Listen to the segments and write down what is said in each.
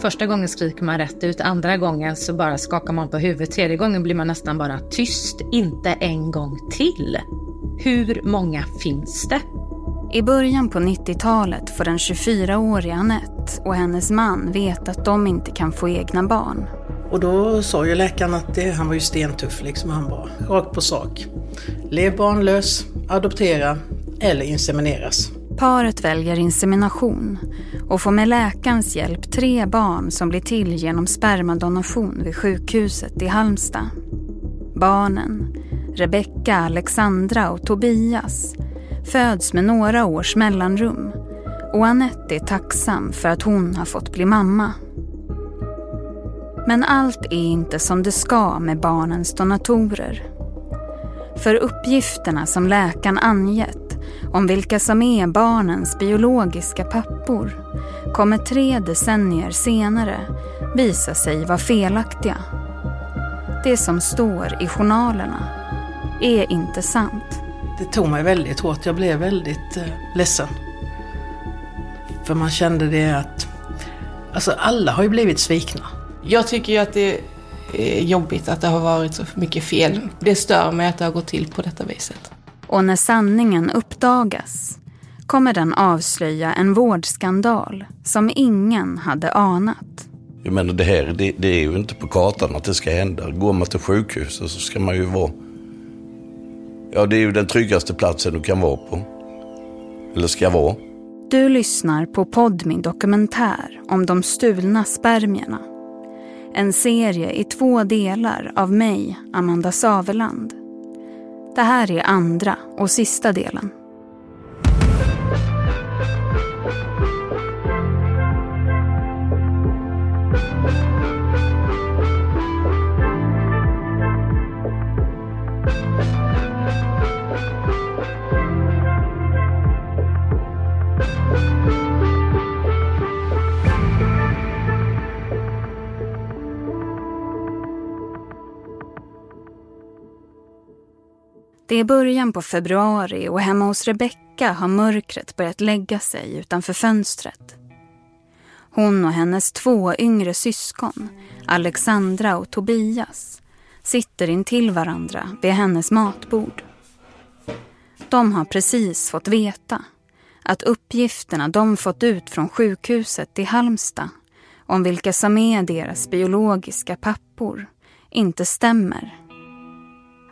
Första gången skriker man rätt ut, andra gången så bara skakar man på huvudet, tredje gången blir man nästan bara tyst, inte en gång till. Hur många finns det? I början på 90-talet får den 24-åriga Annette och hennes man veta att de inte kan få egna barn. Och då sa ju läkaren att det, han var ju stentuff liksom, han var rakt på sak. Lev barnlös, adoptera eller insemineras. Paret väljer insemination och får med läkarens hjälp tre barn som blir till genom spermadonation vid sjukhuset i Halmstad. Barnen, Rebecka, Alexandra och Tobias, föds med några års mellanrum och Anette är tacksam för att hon har fått bli mamma. Men allt är inte som det ska med barnens donatorer. För uppgifterna som läkaren angett om vilka som är barnens biologiska pappor kommer tre decennier senare visa sig vara felaktiga. Det som står i journalerna är inte sant. Det tog mig väldigt hårt. Jag blev väldigt eh, ledsen. För man kände det att alltså alla har ju blivit svikna. Jag tycker ju att det är jobbigt att det har varit så mycket fel. Det stör mig att det har gått till på detta viset. Och när sanningen uppdagas kommer den avslöja en vårdskandal som ingen hade anat. Jag menar det här, det, det är ju inte på kartan att det ska hända. Går man till sjukhuset så ska man ju vara... Ja, det är ju den tryggaste platsen du kan vara på. Eller ska vara. Du lyssnar på Podmin dokumentär om de stulna spermierna. En serie i två delar av mig, Amanda Saveland. Det här är andra och sista delen. Det är början på februari och hemma hos Rebecka har mörkret börjat lägga sig utanför fönstret. Hon och hennes två yngre syskon, Alexandra och Tobias, sitter intill varandra vid hennes matbord. De har precis fått veta att uppgifterna de fått ut från sjukhuset i Halmstad om vilka som är deras biologiska pappor inte stämmer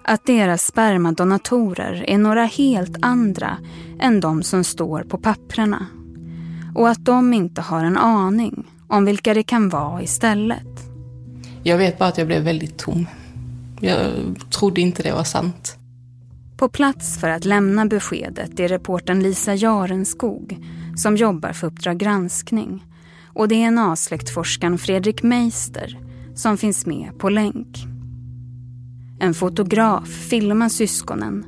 att deras spermadonatorer är några helt andra än de som står på papprena. Och att de inte har en aning om vilka det kan vara istället. Jag vet bara att jag blev väldigt tom. Jag trodde inte det var sant. På plats för att lämna beskedet är reporten Lisa Jarenskog som jobbar för Uppdrag granskning och DNA-släktforskaren Fredrik Meister som finns med på länk. En fotograf filmar syskonen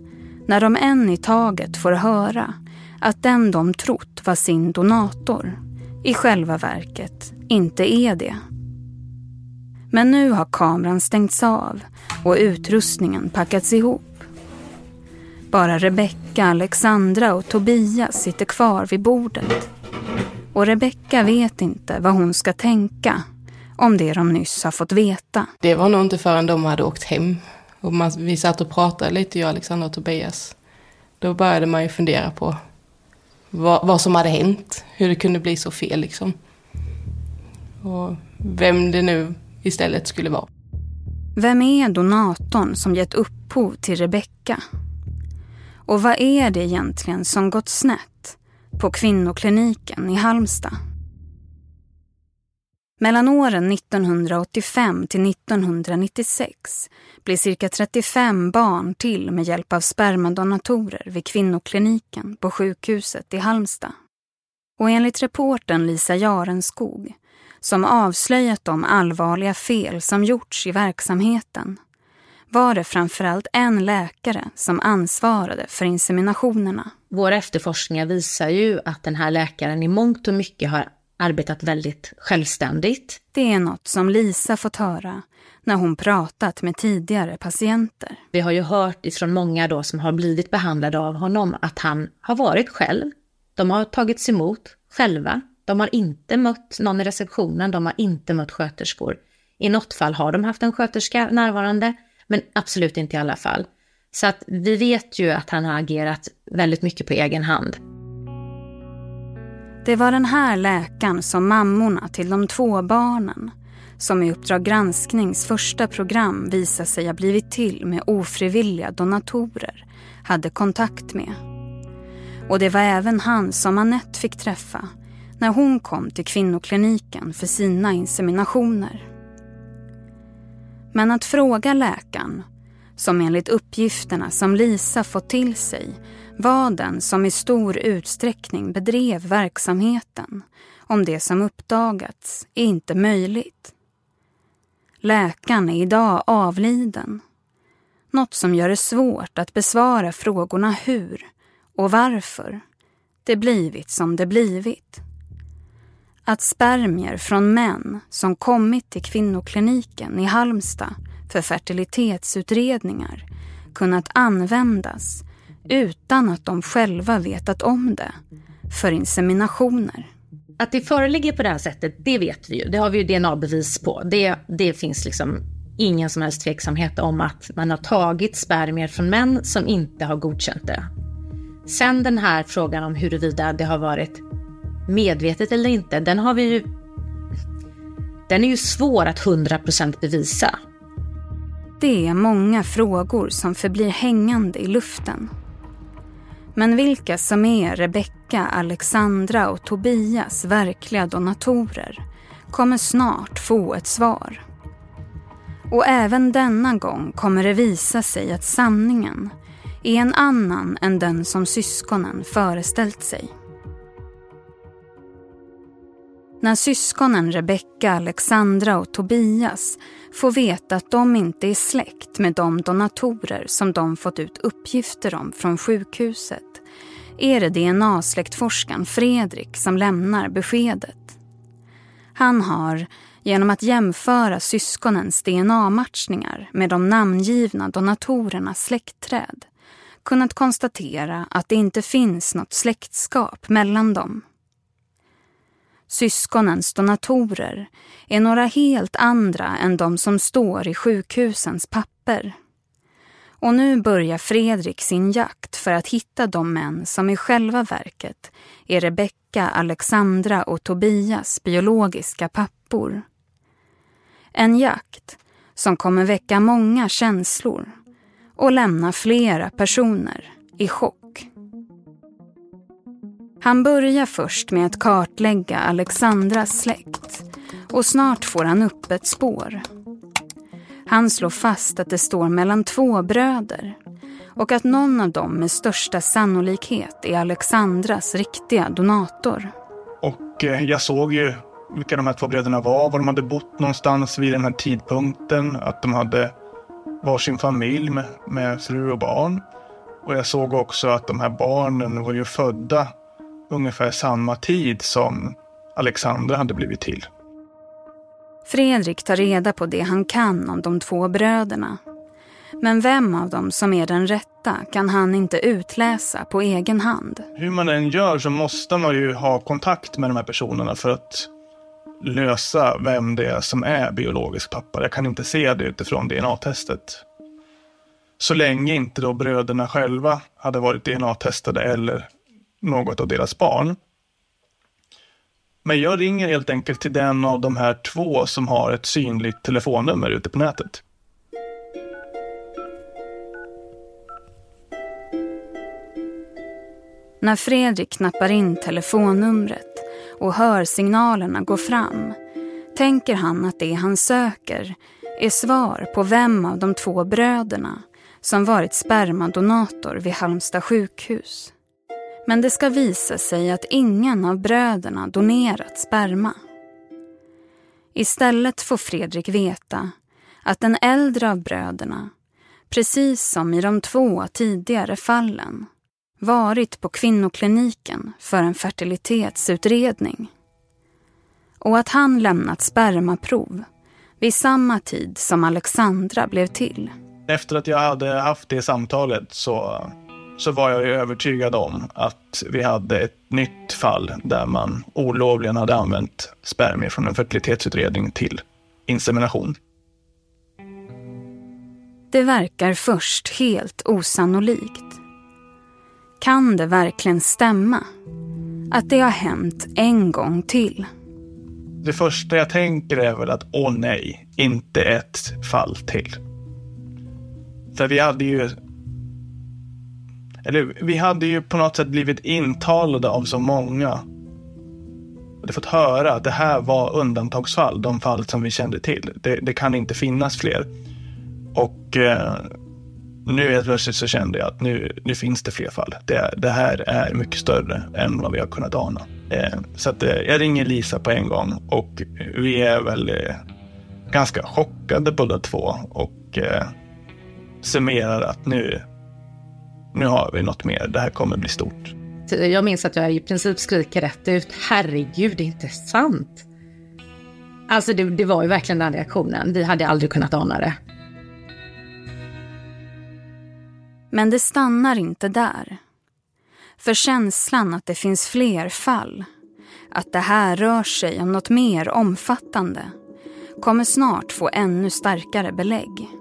när de en i taget får höra att den de trott var sin donator i själva verket inte är det. Men nu har kameran stängts av och utrustningen packats ihop. Bara Rebecka, Alexandra och Tobias sitter kvar vid bordet. Och Rebecka vet inte vad hon ska tänka om det de nyss har fått veta. Det var nog inte förrän de hade åkt hem och man, vi satt och pratade lite, jag, Alexandra och Tobias. Då började man ju fundera på vad, vad som hade hänt, hur det kunde bli så fel liksom. Och vem det nu istället skulle vara. Vem är donatorn som gett upphov till Rebecka? Och vad är det egentligen som gått snett på kvinnokliniken i Halmstad? Mellan åren 1985 till 1996 blir cirka 35 barn till med hjälp av spermadonatorer vid kvinnokliniken på sjukhuset i Halmstad. Och enligt reporten Lisa Jarenskog, som avslöjat de allvarliga fel som gjorts i verksamheten, var det framförallt en läkare som ansvarade för inseminationerna. Våra efterforskningar visar ju att den här läkaren i mångt och mycket har arbetat väldigt självständigt. Det är något som Lisa fått höra när hon pratat med tidigare patienter. Vi har ju hört ifrån många då som har blivit behandlade av honom att han har varit själv. De har tagits emot själva. De har inte mött någon i receptionen, de har inte mött sköterskor. I något fall har de haft en sköterska närvarande, men absolut inte i alla fall. Så att vi vet ju att han har agerat väldigt mycket på egen hand. Det var den här läkaren som mammorna till de två barnen som i Uppdrag gransknings första program visade sig ha blivit till med ofrivilliga donatorer, hade kontakt med. Och det var även han som Annette fick träffa när hon kom till kvinnokliniken för sina inseminationer. Men att fråga läkaren, som enligt uppgifterna som Lisa fått till sig var den som i stor utsträckning bedrev verksamheten om det som uppdagats är inte möjligt. Läkaren är idag avliden. Något som gör det svårt att besvara frågorna hur och varför det blivit som det blivit. Att spermier från män som kommit till kvinnokliniken i Halmstad för fertilitetsutredningar kunnat användas utan att de själva vetat om det för inseminationer. Att det föreligger på det här sättet, det vet vi ju. Det har vi ju DNA-bevis på. Det, det finns liksom ingen som helst tveksamhet om att man har tagit spermier från män som inte har godkänt det. Sen den här frågan om huruvida det har varit medvetet eller inte, den har vi ju... Den är ju svår att 100% bevisa. Det är många frågor som förblir hängande i luften. Men vilka som är Rebecka, Alexandra och Tobias verkliga donatorer kommer snart få ett svar. Och även denna gång kommer det visa sig att sanningen är en annan än den som syskonen föreställt sig. När syskonen Rebecka, Alexandra och Tobias får veta att de inte är släkt med de donatorer som de fått ut uppgifter om från sjukhuset är det DNA-släktforskaren Fredrik som lämnar beskedet. Han har, genom att jämföra syskonens DNA-matchningar med de namngivna donatorernas släktträd kunnat konstatera att det inte finns något släktskap mellan dem. Syskonens donatorer är några helt andra än de som står i sjukhusens papper. Och nu börjar Fredrik sin jakt för att hitta de män som i själva verket är Rebecka, Alexandra och Tobias biologiska pappor. En jakt som kommer väcka många känslor och lämna flera personer i chock. Han börjar först med att kartlägga Alexandras släkt och snart får han upp ett spår. Han slår fast att det står mellan två bröder och att någon av dem med största sannolikhet är Alexandras riktiga donator. Och eh, jag såg ju vilka de här två bröderna var, var de hade bott någonstans vid den här tidpunkten, att de hade varsin familj med, med fru och barn. Och jag såg också att de här barnen var ju födda ungefär samma tid som Alexandra hade blivit till. Fredrik tar reda på det han kan om de två bröderna. Men vem av dem som är den rätta kan han inte utläsa på egen hand. Hur man än gör så måste man ju ha kontakt med de här personerna för att lösa vem det är som är biologisk pappa. Jag kan inte se det utifrån DNA-testet. Så länge inte då bröderna själva hade varit DNA-testade eller något av deras barn. Men jag ringer helt enkelt till den av de här två som har ett synligt telefonnummer ute på nätet. När Fredrik knappar in telefonnumret och hör signalerna gå fram tänker han att det han söker är svar på vem av de två bröderna som varit spermadonator vid Halmstad sjukhus. Men det ska visa sig att ingen av bröderna donerat sperma. Istället får Fredrik veta att den äldre av bröderna precis som i de två tidigare fallen, varit på kvinnokliniken för en fertilitetsutredning. Och att han lämnat spermaprov vid samma tid som Alexandra blev till. Efter att jag hade haft det samtalet så, så var jag övertygad om att vi hade ett nytt fall där man olovligen hade använt spermier från en fertilitetsutredning till insemination. Det verkar först helt osannolikt. Kan det verkligen stämma? Att det har hänt en gång till? Det första jag tänker är väl att åh nej, inte ett fall till. För vi hade ju... Eller vi hade ju på något sätt blivit intalade av så många. Och fått höra att det här var undantagsfall, de fall som vi kände till. Det, det kan inte finnas fler. Och eh, nu helt plötsligt så kände jag att nu, nu finns det fler fall. Det, det här är mycket större än vad vi har kunnat ana. Eh, så att, eh, jag ringer Lisa på en gång och vi är väl eh, ganska chockade båda två och eh, summerar att nu, nu har vi något mer. Det här kommer bli stort. Jag minns att jag i princip skriker rätt ut. Herregud, det är inte sant. Alltså det, det var ju verkligen den reaktionen. Vi hade aldrig kunnat ana det. Men det stannar inte där. För känslan att det finns fler fall, att det här rör sig om något mer omfattande, kommer snart få ännu starkare belägg.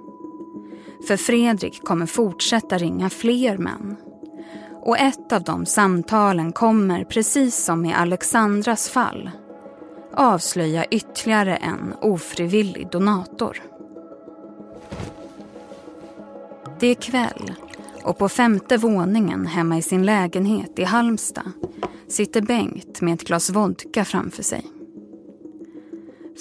För Fredrik kommer fortsätta ringa fler män. Och ett av de samtalen kommer, precis som i Alexandras fall, avslöja ytterligare en ofrivillig donator. Det är kväll och på femte våningen hemma i sin lägenhet i Halmstad sitter Bengt med ett glas vodka framför sig.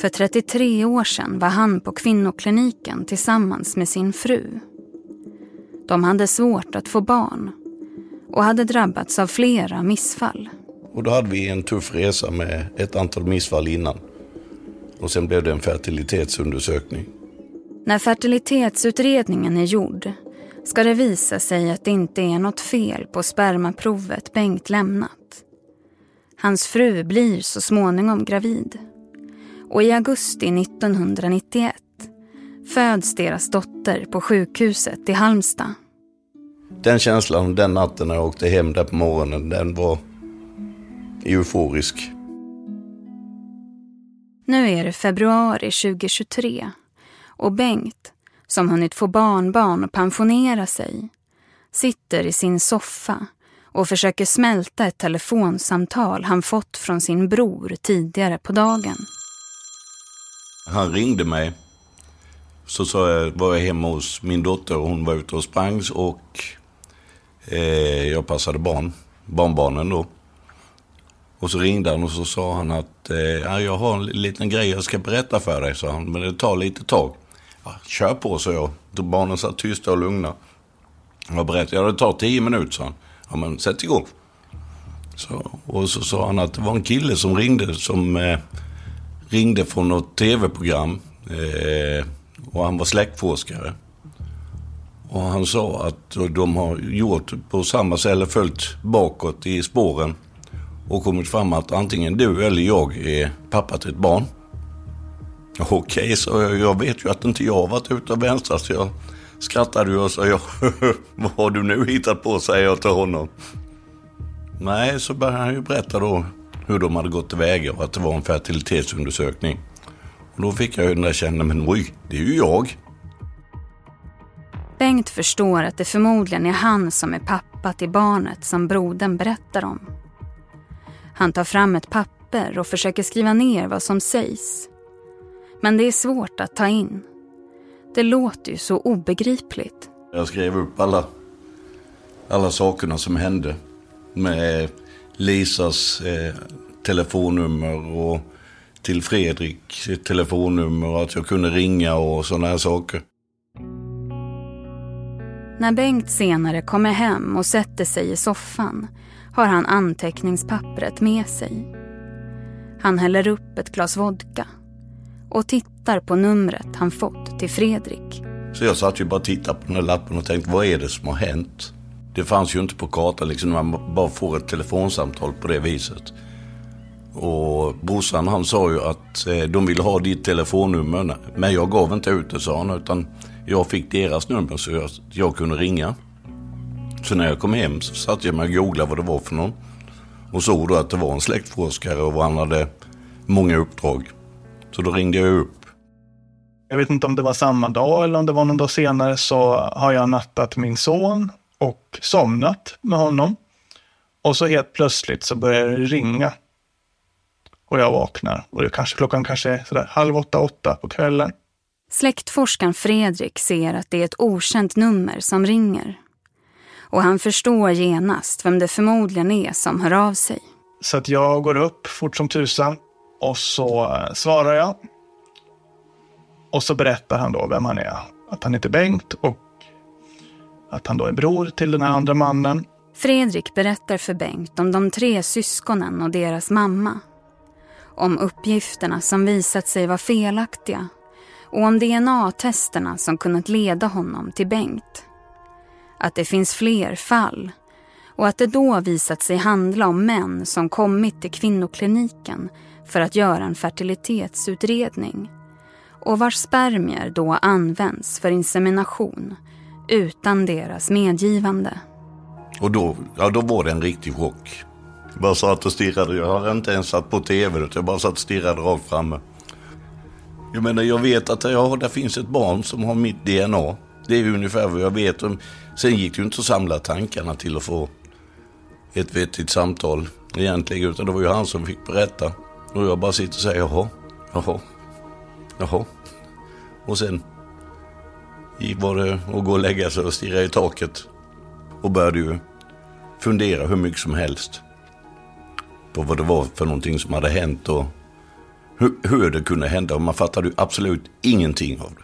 För 33 år sedan var han på kvinnokliniken tillsammans med sin fru. De hade svårt att få barn och hade drabbats av flera missfall. Och då hade vi en tuff resa med ett antal missfall innan. Och sen blev det en fertilitetsundersökning. När fertilitetsutredningen är gjord ska det visa sig att det inte är något fel på spermaprovet Bengt lämnat. Hans fru blir så småningom gravid. Och i augusti 1991 föds deras dotter på sjukhuset i Halmstad. Den känslan den natten när jag åkte hem där på morgonen, den var euforisk. Nu är det februari 2023 och Bengt som hunnit få barnbarn och pensionera sig, sitter i sin soffa och försöker smälta ett telefonsamtal han fått från sin bror tidigare på dagen. Han ringde mig. Så sa jag, var jag hemma hos min dotter och hon var ute och sprang och eh, jag passade barn, barnbarnen då. Och så ringde han och så sa han att eh, jag har en liten grej jag ska berätta för dig, sa han, men det tar lite tag. Ja, kör på, sa jag. Då barnen satt tysta och lugna. Jag berättade, ja det tar tio minuter, sa han. Ja men sätt igång. Så, och så sa han att det var en kille som ringde som eh, ringde från något tv-program. Eh, och han var släktforskare. Och han sa att de har gjort på samma sätt eller följt bakåt i spåren och kommit fram att antingen du eller jag är pappa till ett barn. Okej, okay, så jag, jag vet ju att inte jag har varit ute och vänstrat så jag skrattade ju och sa jag, vad har du nu hittat på, säger jag till honom. Nej, så började han ju berätta då hur de hade gått tillväga och att det var en fertilitetsundersökning. Och då fick jag ju den där känslan, men oj, det är ju jag. Bengt förstår att det förmodligen är han som är pappa till barnet som brodern berättar om. Han tar fram ett papper och försöker skriva ner vad som sägs. Men det är svårt att ta in. Det låter ju så obegripligt. Jag skrev upp alla, alla sakerna som hände. Med Lisas eh, telefonnummer och till Fredrik telefonnummer och att jag kunde ringa och sådana här saker. När Bengt senare kommer hem och sätter sig i soffan har han anteckningspappret med sig. Han häller upp ett glas vodka och tittar på numret han fått till Fredrik. Så jag satt ju bara och tittade på den här lappen och tänkte, vad är det som har hänt? Det fanns ju inte på kartan liksom, man bara får ett telefonsamtal på det viset. Och brorsan han sa ju att eh, de ville ha ditt telefonnummer. Men jag gav inte ut det sa han. Utan jag fick deras nummer så jag, jag kunde ringa. Så när jag kom hem så satte jag mig och googlade vad det var för någon. Och såg då att det var en släktforskare och han hade många uppdrag. Så då ringde jag upp. Jag vet inte om det var samma dag eller om det var någon dag senare så har jag nattat min son och somnat med honom. Och så helt plötsligt så börjar det ringa. Och jag vaknar och det kanske, klockan kanske är sådär halv åtta, åtta på kvällen. Släktforskaren Fredrik ser att det är ett okänt nummer som ringer. Och han förstår genast vem det förmodligen är som hör av sig. Så att jag går upp fort som tusan och så eh, svarar jag. Och så berättar han då vem han är. Att han heter Bengt och att han då är bror till den här andra mannen. Fredrik berättar för Bengt om de tre syskonen och deras mamma. Om uppgifterna som visat sig vara felaktiga och om DNA-testerna som kunnat leda honom till Bengt. Att det finns fler fall och att det då visat sig handla om män som kommit till kvinnokliniken för att göra en fertilitetsutredning och vars spermier då används för insemination utan deras medgivande. Och då, ja, då var det en riktig chock. Jag bara satt och stirrade. Jag hade inte ens satt på tv utan jag bara satt och stirrade rakt framme. Jag menar, jag vet att ja, det finns ett barn som har mitt DNA. Det är ungefär vad jag vet. Sen gick det ju inte att samla tankarna till att få ett vettigt samtal egentligen. Utan det var ju han som fick berätta. Och jag bara sitter och säger jaha, jaha, jaha. Och sen var det att gå och lägga sig och stirra i taket. Och började ju fundera hur mycket som helst. På vad det var för någonting som hade hänt och hur, hur det kunde hända. Och man fattade ju absolut ingenting av det.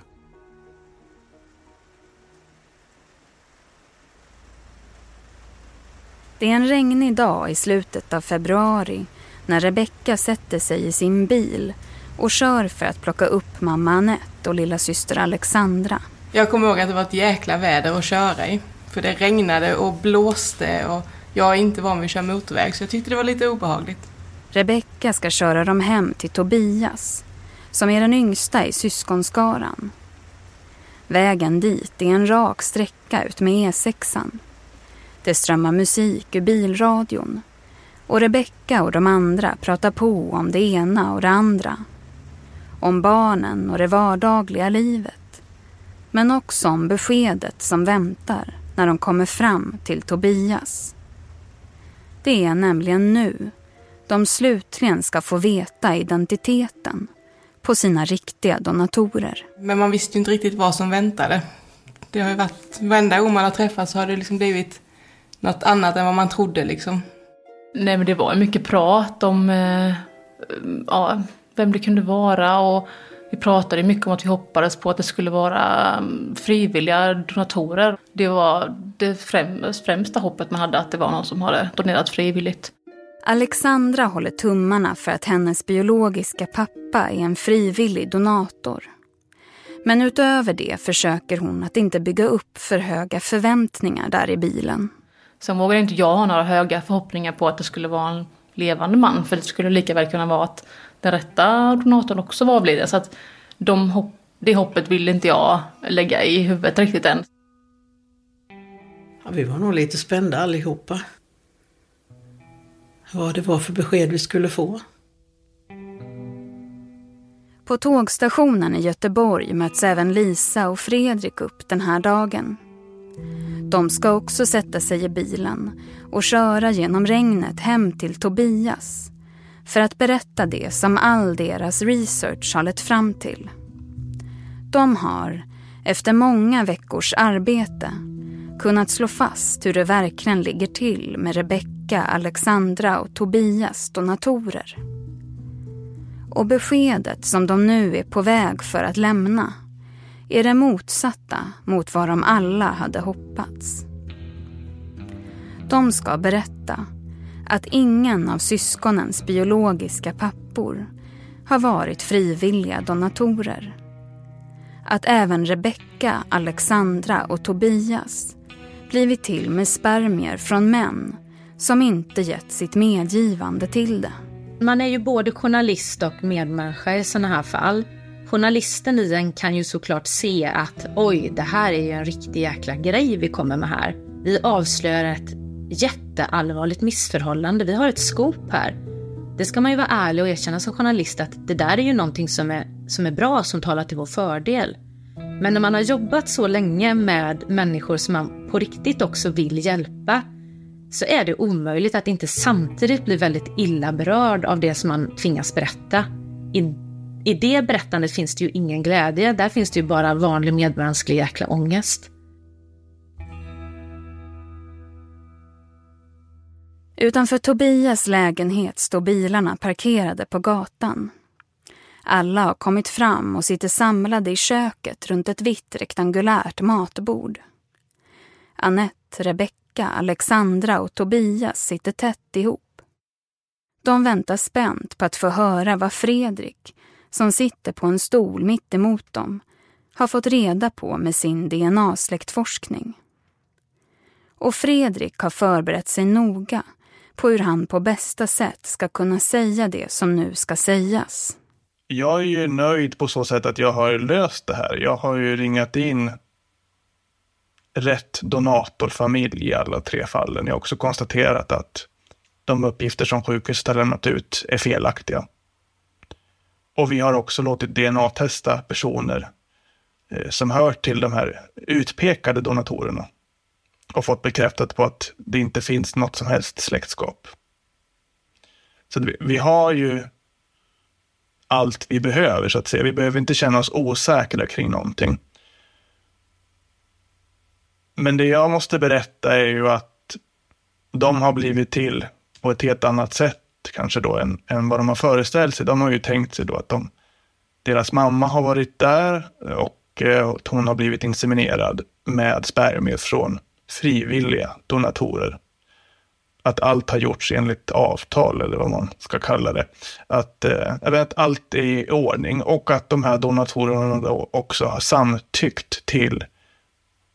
Det är en regnig dag i slutet av februari när Rebecka sätter sig i sin bil och kör för att plocka upp mamma Annette och lilla syster Alexandra. Jag kommer ihåg att det var ett jäkla väder att köra i. För det regnade och blåste och jag är inte van vid att köra motorväg så jag tyckte det var lite obehagligt. Rebecka ska köra dem hem till Tobias, som är den yngsta i syskonskaran. Vägen dit är en rak sträcka ut med E6. Det strömmar musik ur bilradion och Rebecka och de andra pratar på om det ena och det andra. Om barnen och det vardagliga livet. Men också om beskedet som väntar när de kommer fram till Tobias. Det är nämligen nu de slutligen ska få veta identiteten på sina riktiga donatorer. Men man visste ju inte riktigt vad som väntade. Det har ju varit, varenda gång man har träffats så har det liksom blivit något annat än vad man trodde liksom. Nej men det var mycket prat om eh, ja, vem det kunde vara och vi pratade mycket om att vi hoppades på att det skulle vara mm, frivilliga donatorer. Det var det främsta hoppet man hade, att det var någon som hade donerat frivilligt. Alexandra håller tummarna för att hennes biologiska pappa är en frivillig donator. Men utöver det försöker hon att inte bygga upp för höga förväntningar där i bilen. Sen vågar inte jag ha några höga förhoppningar på att det skulle vara en levande man. För det skulle lika väl kunna vara att den rätta donatorn också var avliden. Så att de hopp, det hoppet vill inte jag lägga i huvudet riktigt än. Ja, vi var nog lite spända allihopa. Vad det var för besked vi skulle få. På tågstationen i Göteborg möts även Lisa och Fredrik upp den här dagen. De ska också sätta sig i bilen och köra genom regnet hem till Tobias för att berätta det som all deras research har lett fram till. De har, efter många veckors arbete, kunnat slå fast hur det verkligen ligger till med Rebecka, Alexandra och Tobias donatorer. Och beskedet som de nu är på väg för att lämna är det motsatta mot vad de alla hade hoppats. De ska berätta att ingen av syskonens biologiska pappor har varit frivilliga donatorer. att även Rebecka, Alexandra och Tobias blivit till med spermier från män som inte gett sitt medgivande till det. Man är ju både journalist och medmänniska i sådana här fall. Journalisten i en kan ju såklart se att oj, det här är ju en riktig jäkla grej vi kommer med här. Vi avslöjar ett jätteallvarligt missförhållande. Vi har ett skop här. Det ska man ju vara ärlig och erkänna som journalist att det där är ju någonting som är, som är bra, som talar till vår fördel. Men när man har jobbat så länge med människor som man på riktigt också vill hjälpa så är det omöjligt att inte samtidigt bli väldigt illa berörd av det som man tvingas berätta. I, I det berättandet finns det ju ingen glädje, där finns det ju bara vanlig medmänsklig jäkla ångest. Utanför Tobias lägenhet står bilarna parkerade på gatan. Alla har kommit fram och sitter samlade i köket runt ett vitt rektangulärt matbord. Annette, Rebecka, Alexandra och Tobias sitter tätt ihop. De väntar spänt på att få höra vad Fredrik, som sitter på en stol mitt emot dem, har fått reda på med sin DNA-släktforskning. Och Fredrik har förberett sig noga på hur han på bästa sätt ska kunna säga det som nu ska sägas. Jag är ju nöjd på så sätt att jag har löst det här. Jag har ju ringat in rätt donatorfamilj i alla tre fallen. Jag har också konstaterat att de uppgifter som sjukhuset har lämnat ut är felaktiga. Och vi har också låtit DNA-testa personer eh, som hör till de här utpekade donatorerna och fått bekräftat på att det inte finns något som helst släktskap. Så vi, vi har ju allt vi behöver, så att säga. Vi behöver inte känna oss osäkra kring någonting. Men det jag måste berätta är ju att de har blivit till på ett helt annat sätt kanske då än, än vad de har föreställt sig. De har ju tänkt sig då att de, deras mamma har varit där och eh, och hon har blivit inseminerad med spermier från frivilliga donatorer. Att allt har gjorts enligt avtal eller vad man ska kalla det. Att, eh, att allt är i ordning och att de här donatorerna också har samtyckt till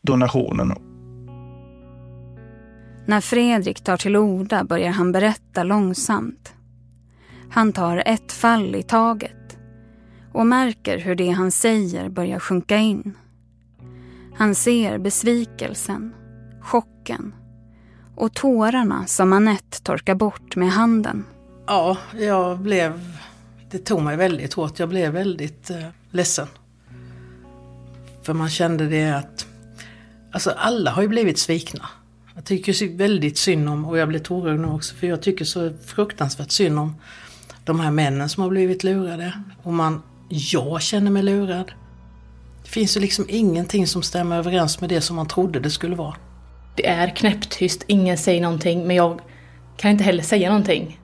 donationen. När Fredrik tar till orda börjar han berätta långsamt. Han tar ett fall i taget och märker hur det han säger börjar sjunka in. Han ser besvikelsen, chocken och tårarna som Annette torkar bort med handen. Ja, jag blev... Det tog mig väldigt hårt. Jag blev väldigt eh, ledsen. För man kände det att... Alltså alla har ju blivit svikna. Jag tycker väldigt synd om, och jag blir tårögd nu också, för jag tycker så fruktansvärt synd om de här männen som har blivit lurade. Och man, jag känner mig lurad. Det finns ju liksom ingenting som stämmer överens med det som man trodde det skulle vara. Det är knäpptyst, ingen säger någonting, men jag kan inte heller säga någonting.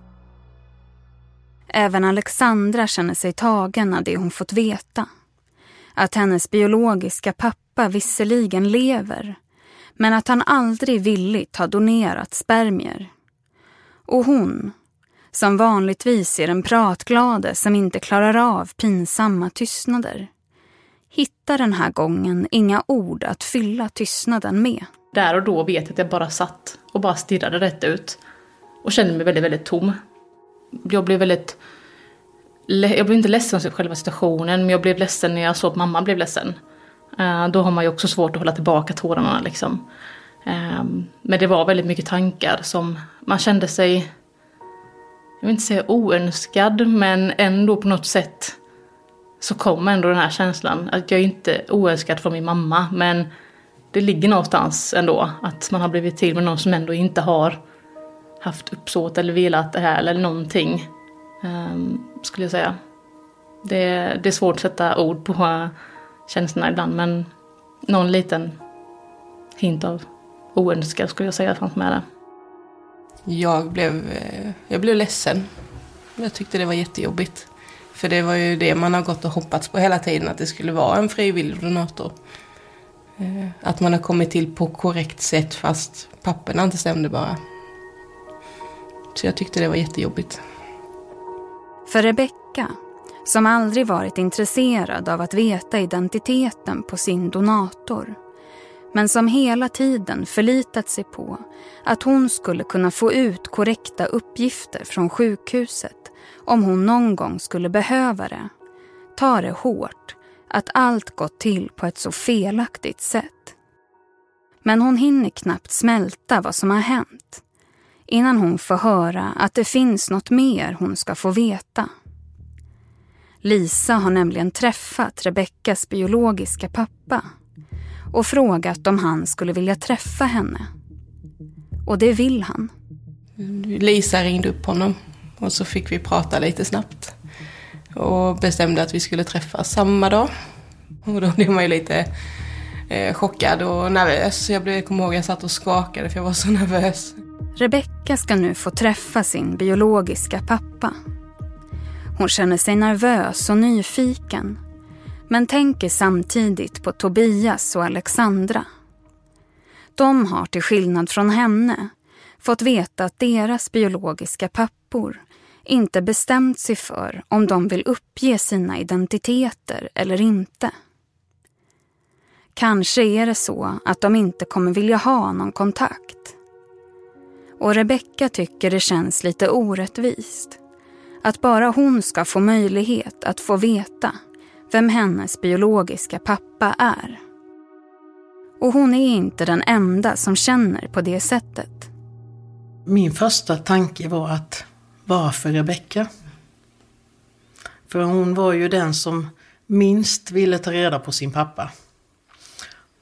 Även Alexandra känner sig tagen av det hon fått veta. Att hennes biologiska pappa visserligen lever, men att han aldrig villigt har donerat spermier. Och hon, som vanligtvis är den pratglade som inte klarar av pinsamma tystnader, hittar den här gången inga ord att fylla tystnaden med. Där och då vet jag att jag bara satt och bara stirrade rätt ut. Och kände mig väldigt, väldigt tom. Jag blev väldigt... Jag blev inte ledsen av själva situationen, men jag blev ledsen när jag såg att mamma blev ledsen. Eh, då har man ju också svårt att hålla tillbaka tårarna liksom. Ehm, men det var väldigt mycket tankar som man kände sig, jag vill inte säga oönskad, men ändå på något sätt så kom ändå den här känslan att jag är inte oönskad från min mamma, men det ligger någonstans ändå. Att man har blivit till med någon som ändå inte har haft uppsåt eller velat det här eller någonting. Um, skulle jag säga. Det, det är svårt att sätta ord på känslorna ibland men någon liten hint av oönskad skulle jag säga fanns med där. Jag blev, eh, jag blev ledsen. Jag tyckte det var jättejobbigt. För det var ju det man har gått och hoppats på hela tiden, att det skulle vara en frivillig donator. Eh, att man har kommit till på korrekt sätt fast papperna inte stämde bara. Så jag tyckte det var jättejobbigt. För Rebecka, som aldrig varit intresserad av att veta identiteten på sin donator men som hela tiden förlitat sig på att hon skulle kunna få ut korrekta uppgifter från sjukhuset om hon någon gång skulle behöva det, tar det hårt att allt gått till på ett så felaktigt sätt. Men hon hinner knappt smälta vad som har hänt innan hon får höra att det finns något mer hon ska få veta. Lisa har nämligen träffat Rebeckas biologiska pappa och frågat om han skulle vilja träffa henne. Och det vill han. Lisa ringde upp honom och så fick vi prata lite snabbt. Och bestämde att vi skulle träffas samma dag. Och då blev man ju lite eh, chockad och nervös. Jag, blev, kommer ihåg att jag satt och skakade för jag var så nervös. Rebecka ska nu få träffa sin biologiska pappa. Hon känner sig nervös och nyfiken men tänker samtidigt på Tobias och Alexandra. De har till skillnad från henne fått veta att deras biologiska pappor inte bestämt sig för om de vill uppge sina identiteter eller inte. Kanske är det så att de inte kommer vilja ha någon kontakt. Och Rebecka tycker det känns lite orättvist. Att bara hon ska få möjlighet att få veta vem hennes biologiska pappa är. Och hon är inte den enda som känner på det sättet. Min första tanke var att varför Rebecka? För hon var ju den som minst ville ta reda på sin pappa.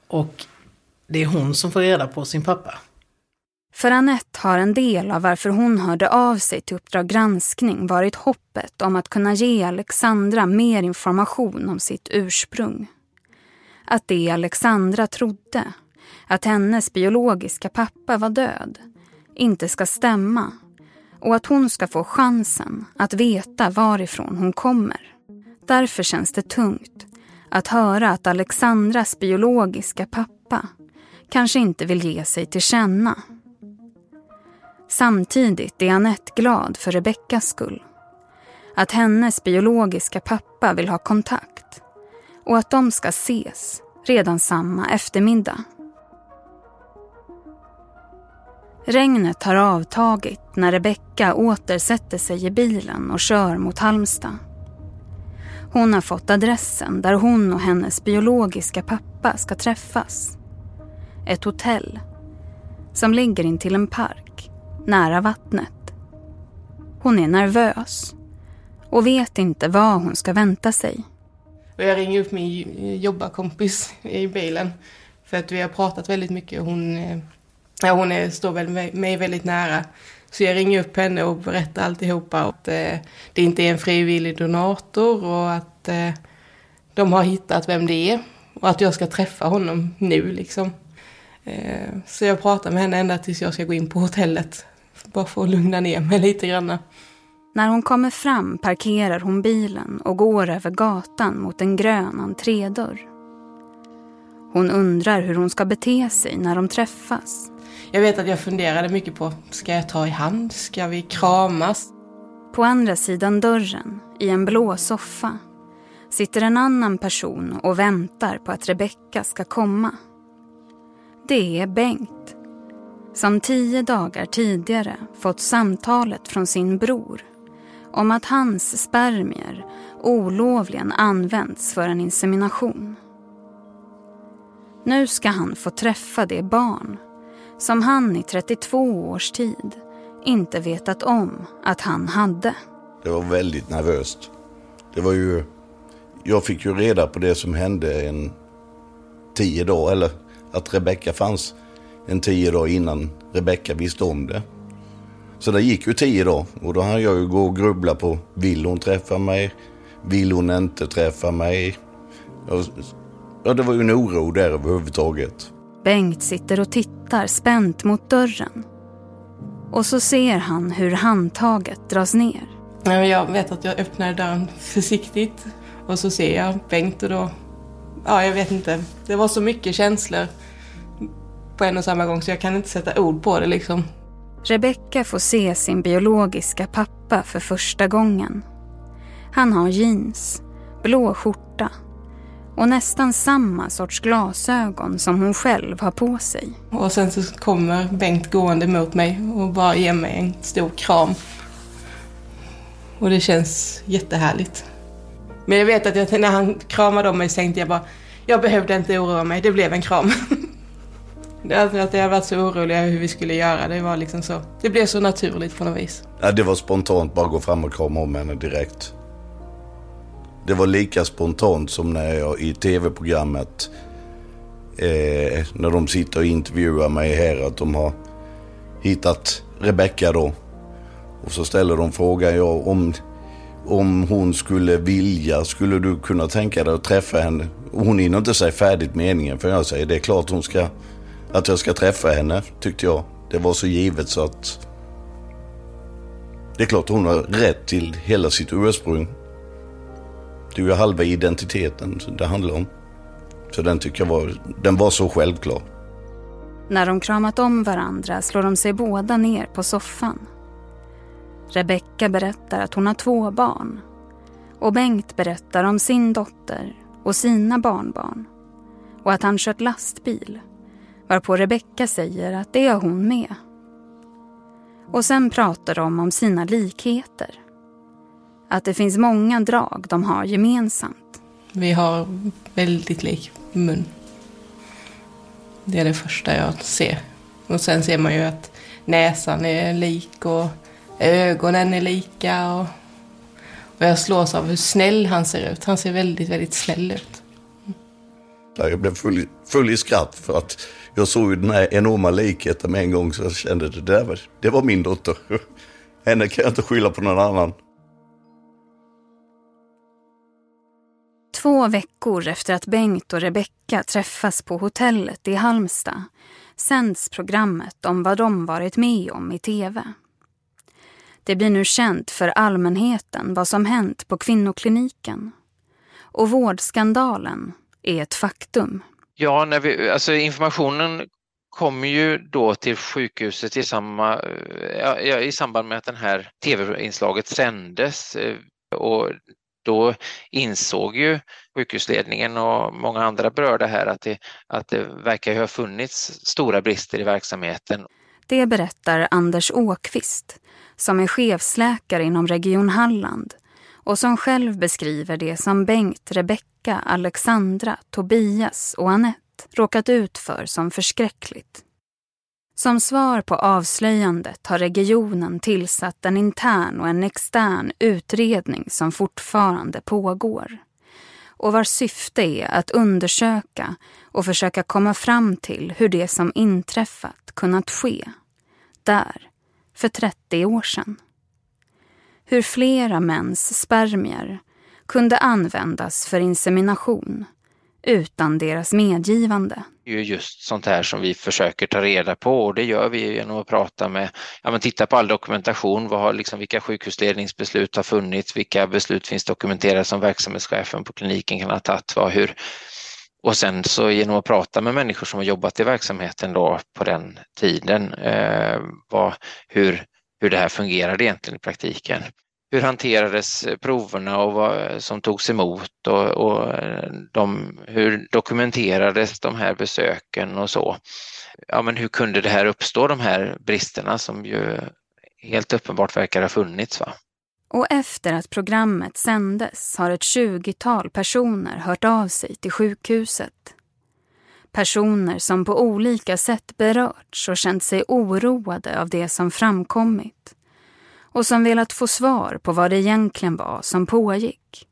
Och det är hon som får reda på sin pappa. För Annette har en del av varför hon hörde av sig till Uppdrag granskning varit hoppet om att kunna ge Alexandra mer information om sitt ursprung. Att det Alexandra trodde, att hennes biologiska pappa var död, inte ska stämma och att hon ska få chansen att veta varifrån hon kommer. Därför känns det tungt att höra att Alexandras biologiska pappa kanske inte vill ge sig till känna. Samtidigt är Annette glad för Rebeckas skull. Att hennes biologiska pappa vill ha kontakt och att de ska ses redan samma eftermiddag. Regnet har avtagit när Rebecka återsätter sig i bilen och kör mot Halmstad. Hon har fått adressen där hon och hennes biologiska pappa ska träffas. Ett hotell som ligger intill en park nära vattnet. Hon är nervös och vet inte vad hon ska vänta sig. Jag ringer upp min jobbarkompis i bilen för att vi har pratat väldigt mycket. Hon, eh, ja, hon är, står väl mig väldigt nära. Så jag ringer upp henne och berättar alltihopa. Att eh, det inte är en frivillig donator och att eh, de har hittat vem det är. Och att jag ska träffa honom nu liksom. Eh, så jag pratar med henne ända tills jag ska gå in på hotellet. Bara för att lugna ner mig lite grann. När hon kommer fram parkerar hon bilen och går över gatan mot en grön entrédörr. Hon undrar hur hon ska bete sig när de träffas. Jag vet att jag funderade mycket på, ska jag ta i hand? Ska vi kramas? På andra sidan dörren, i en blå soffa, sitter en annan person och väntar på att Rebecka ska komma. Det är Bengt, som tio dagar tidigare fått samtalet från sin bror om att hans spermier olovligen använts för en insemination. Nu ska han få träffa det barn som han i 32 års tid inte vetat om att han hade. Det var väldigt nervöst. Det var ju... Jag fick ju reda på det som hände en tio dagar, eller att Rebecka fanns en tio dagar innan Rebecka visste om det. Så det gick ju tio dagar och då hann jag ju gå och grubbla på, vill hon träffa mig? Vill hon inte träffa mig? Ja, det var ju en oro där överhuvudtaget. Bengt sitter och tittar spänt mot dörren. Och så ser han hur handtaget dras ner. Jag vet att jag öppnar dörren försiktigt och så ser jag Bengt och då, ja jag vet inte, det var så mycket känslor på en och samma gång så jag kan inte sätta ord på det liksom. Rebecka får se sin biologiska pappa för första gången. Han har jeans, blå skjorta och nästan samma sorts glasögon som hon själv har på sig. Och sen så kommer Bengt gående mot mig och bara ger mig en stor kram. Och det känns jättehärligt. Men jag vet att jag, när han kramade om mig så tänkte jag bara, jag behövde inte oroa mig, det blev en kram. Alltså att jag varit så orolig över hur vi skulle göra, det var liksom så. Det blev så naturligt på något vis. Ja, det var spontant, bara gå fram och krama om henne direkt. Det var lika spontant som när jag i tv-programmet, eh, när de sitter och intervjuar mig här, att de har hittat Rebecka då. Och så ställer de frågan ja, om, om hon skulle vilja, skulle du kunna tänka dig att träffa henne? Och hon hinner inte säga färdigt meningen för jag säger det är klart hon ska, att jag ska träffa henne, tyckte jag. Det var så givet så att det är klart hon har rätt till hela sitt ursprung. Det är ju halva identiteten det handlar om. Så den tycker jag var, den var så självklar. När de kramat om varandra slår de sig båda ner på soffan. Rebecka berättar att hon har två barn. Och Bengt berättar om sin dotter och sina barnbarn. Och att han kört lastbil. Varpå Rebecka säger att det är hon med. Och sen pratar de om sina likheter. Att det finns många drag de har gemensamt. Vi har väldigt lik mun. Det är det första jag ser. Och sen ser man ju att näsan är lik och ögonen är lika. Och, och jag slås av hur snäll han ser ut. Han ser väldigt, väldigt snäll ut. Jag blev full, full i skratt för att jag såg ju den här enorma likheten med en gång så jag kände det där var, det var min dotter. Henne kan jag inte skylla på någon annan. Två veckor efter att Bengt och Rebecka träffas på hotellet i Halmstad sänds programmet om vad de varit med om i tv. Det blir nu känt för allmänheten vad som hänt på kvinnokliniken. Och vårdskandalen är ett faktum. Ja, när vi, alltså informationen kommer ju då till sjukhuset i, samma, ja, i samband med att det här tv-inslaget sändes. Eh, och då insåg ju sjukhusledningen och många andra berörda här att det, att det verkar ha funnits stora brister i verksamheten. Det berättar Anders Åkvist som är chefsläkare inom Region Halland och som själv beskriver det som Bengt, Rebecka, Alexandra, Tobias och Annette råkat ut för som förskräckligt. Som svar på avslöjandet har regionen tillsatt en intern och en extern utredning som fortfarande pågår och vars syfte är att undersöka och försöka komma fram till hur det som inträffat kunnat ske. Där, för 30 år sedan. Hur flera mäns spermier kunde användas för insemination utan deras medgivande. Det är just sånt här som vi försöker ta reda på och det gör vi genom att prata med, ja men titta på all dokumentation, vad har, liksom, vilka sjukhusledningsbeslut har funnits, vilka beslut finns dokumenterade som verksamhetschefen på kliniken kan ha tagit, vad, hur, och sen så genom att prata med människor som har jobbat i verksamheten då på den tiden, eh, vad, hur, hur det här fungerade egentligen i praktiken hur hanterades proverna och vad som togs emot och, och de, hur dokumenterades de här besöken och så. Ja, men hur kunde det här uppstå, de här bristerna som ju helt uppenbart verkar ha funnits? Va? Och efter att programmet sändes har ett tjugotal personer hört av sig till sjukhuset. Personer som på olika sätt berörts och känt sig oroade av det som framkommit och som velat få svar på vad det egentligen var som pågick.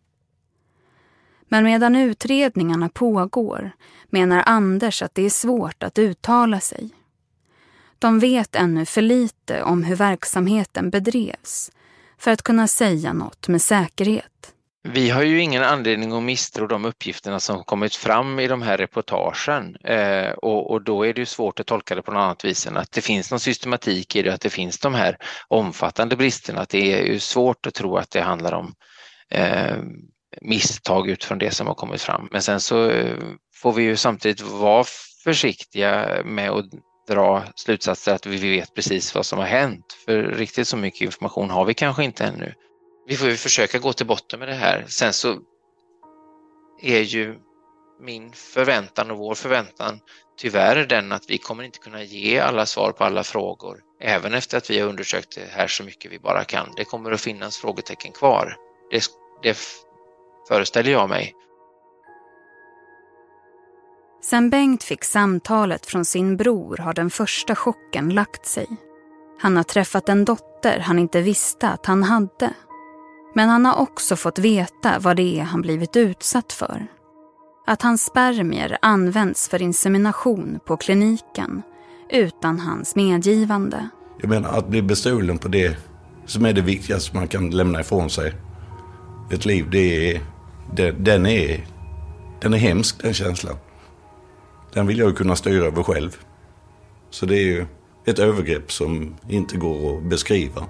Men medan utredningarna pågår menar Anders att det är svårt att uttala sig. De vet ännu för lite om hur verksamheten bedrevs för att kunna säga något med säkerhet. Vi har ju ingen anledning att misstro de uppgifterna som kommit fram i de här reportagen eh, och, och, då är det ju svårt att tolka det på något annat vis än att det finns någon systematik i det, att det finns de här omfattande bristerna. Att det är ju svårt att tro att det handlar om eh, misstag utifrån det som har kommit fram. Men sen så eh, får vi ju samtidigt vara försiktiga med att dra slutsatser att vi vet precis vad som har hänt. För riktigt så mycket information har vi kanske inte ännu vi får ju försöka gå till botten med det här. Sen så är ju min förväntan och vår förväntan tyvärr den att vi kommer inte kunna ge alla svar på alla frågor, även efter att vi har undersökt det här så mycket vi bara kan. Det kommer att finnas frågetecken kvar. Det, det föreställer jag mig. Sen Bengt fick samtalet från sin bror har den första chocken lagt sig. Han har träffat en dotter han inte visste att han hade. Men han har också fått veta vad det är han blivit utsatt för. Att hans spermier används för insemination på kliniken utan hans medgivande. Jag menar att bli bestulen på det som är det viktigaste man kan lämna ifrån sig. Ett liv, det är, det, den är, den är hemsk den känslan. Den vill jag ju kunna styra över själv. Så det är ju ett övergrepp som inte går att beskriva.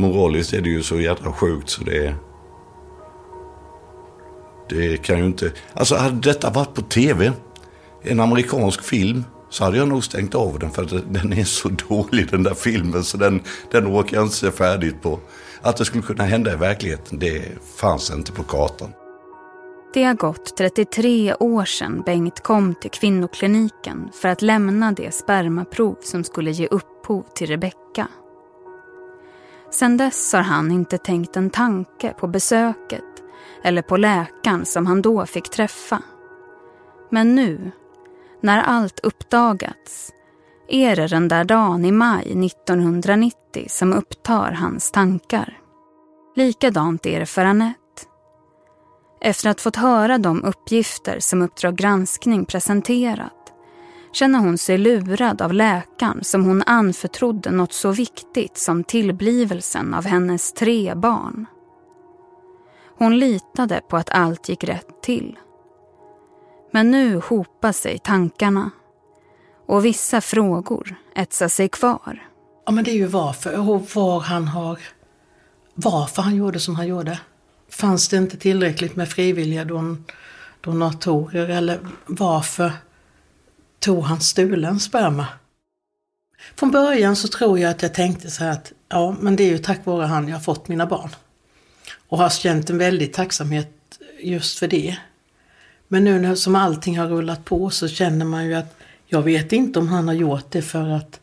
Moraliskt är det ju så jädra sjukt så det. Det kan ju inte... Alltså hade detta varit på tv, en amerikansk film, så hade jag nog stängt av den för att den är så dålig den där filmen så den, den åker jag inte se färdigt på. Att det skulle kunna hända i verkligheten, det fanns inte på kartan. Det har gått 33 år sedan Bengt kom till kvinnokliniken för att lämna det spermaprov som skulle ge upphov till Rebecka. Sedan dess har han inte tänkt en tanke på besöket eller på läkaren som han då fick träffa. Men nu, när allt uppdagats, är det den där dagen i maj 1990 som upptar hans tankar. Likadant är det för Anette. Efter att fått höra de uppgifter som Uppdrag granskning presenterat känner hon sig lurad av läkaren som hon anförtrodde något så viktigt som tillblivelsen av hennes tre barn. Hon litade på att allt gick rätt till. Men nu hopar sig tankarna och vissa frågor etsar sig kvar. Ja, men det är ju varför och var han har... Varför han gjorde som han gjorde. Fanns det inte tillräckligt med frivilliga don, donatorer eller varför tog han stulen sperma? Från början så tror jag att jag tänkte så här att ja, men det är ju tack vare han jag har fått mina barn. Och har känt en väldig tacksamhet just för det. Men nu när som allting har rullat på så känner man ju att jag vet inte om han har gjort det för att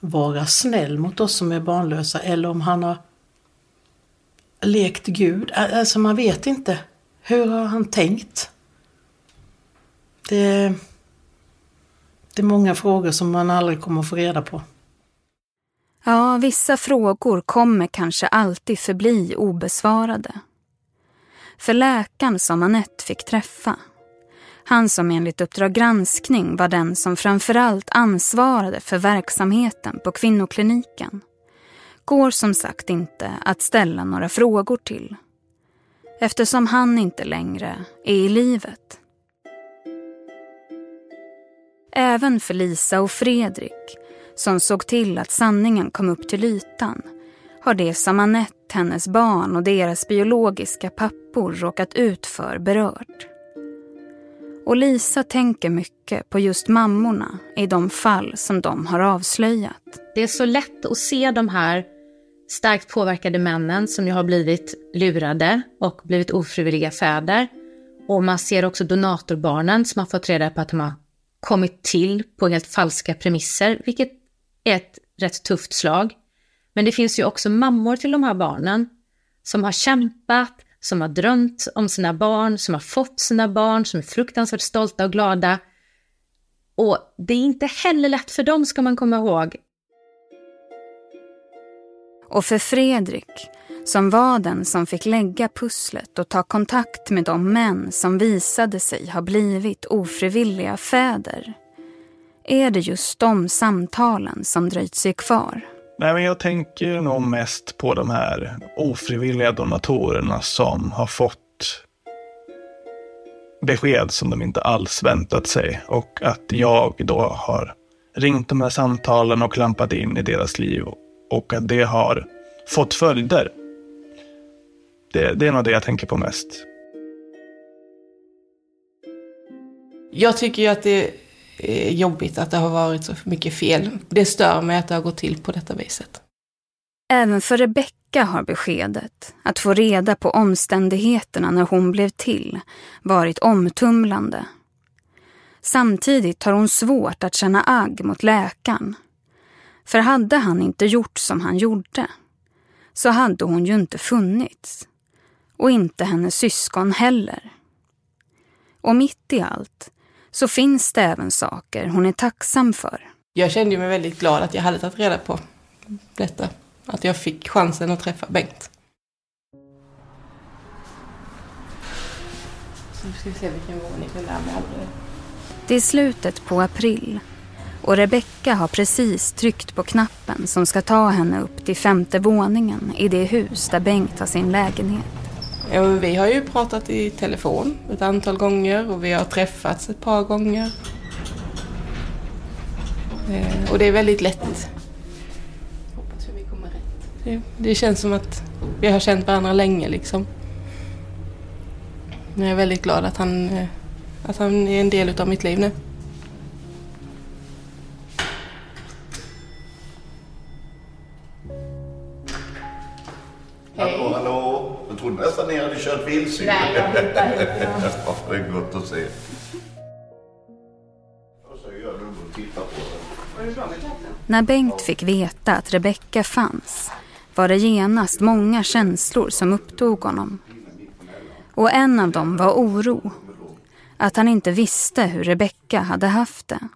vara snäll mot oss som är barnlösa eller om han har lekt Gud. Alltså man vet inte. Hur har han tänkt? Det, det är många frågor som man aldrig kommer att få reda på. Ja, vissa frågor kommer kanske alltid förbli obesvarade. För läkaren som Anette fick träffa, han som enligt Uppdrag granskning var den som framförallt ansvarade för verksamheten på kvinnokliniken, går som sagt inte att ställa några frågor till eftersom han inte längre är i livet. Även för Lisa och Fredrik, som såg till att sanningen kom upp till ytan, har det som Anette, hennes barn och deras biologiska pappor råkat ut för berört. Och Lisa tänker mycket på just mammorna i de fall som de har avslöjat. Det är så lätt att se de här starkt påverkade männen som ju har blivit lurade och blivit ofrivilliga fäder. Och man ser också donatorbarnen som har fått reda på att de har kommit till på helt falska premisser, vilket är ett rätt tufft slag. Men det finns ju också mammor till de här barnen som har kämpat, som har drömt om sina barn, som har fått sina barn, som är fruktansvärt stolta och glada. Och det är inte heller lätt för dem, ska man komma ihåg. Och för Fredrik, som var den som fick lägga pusslet och ta kontakt med de män som visade sig ha blivit ofrivilliga fäder, är det just de samtalen som dröjt sig kvar. Nej, men jag tänker nog mest på de här ofrivilliga donatorerna som har fått besked som de inte alls väntat sig och att jag då har ringt de här samtalen och klampat in i deras liv och att det har fått följder. Det, det är nog det jag tänker på mest. Jag tycker ju att det är jobbigt att det har varit så mycket fel. Det stör mig att det har gått till på detta viset. Även för Rebecka har beskedet att få reda på omständigheterna när hon blev till varit omtumlande. Samtidigt har hon svårt att känna agg mot läkaren. För hade han inte gjort som han gjorde så hade hon ju inte funnits. Och inte hennes syskon heller. Och mitt i allt så finns det även saker hon är tacksam för. Jag kände mig väldigt glad att jag hade tagit reda på detta. Att jag fick chansen att träffa Bengt. Nu ska vi se vilken våning den där med Det är slutet på april och Rebecka har precis tryckt på knappen som ska ta henne upp till femte våningen i det hus där Bengt har sin lägenhet. Vi har ju pratat i telefon ett antal gånger och vi har träffats ett par gånger. Eh, och det är väldigt lätt. Hoppas vi kommer rätt. Det, det känns som att vi har känt varandra länge liksom. Jag är väldigt glad att han, eh, att han är en del av mitt liv nu. Hittade hit. Ja, det är gott att se. Och så gör du och tittar på det. När Bengt fick veta att Rebecka fanns var det genast många känslor som upptog honom. Och en av dem var oro. Att han inte visste hur Rebecka hade haft det.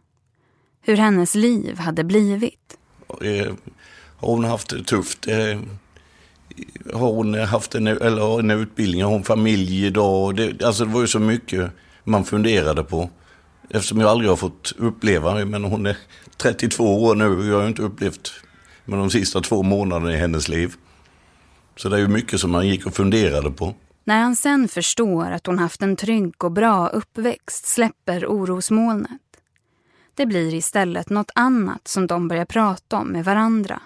Hur hennes liv hade blivit. Eh, Har hon haft det tufft? Har hon haft en, eller en utbildning? Har hon familj idag? Det, alltså det var ju så mycket man funderade på. Eftersom jag aldrig har fått uppleva, men hon är 32 år nu och jag har inte upplevt med de sista två månaderna i hennes liv. Så det är ju mycket som man gick och funderade på. När han sen förstår att hon haft en trygg och bra uppväxt släpper orosmolnet. Det blir istället något annat som de börjar prata om med varandra.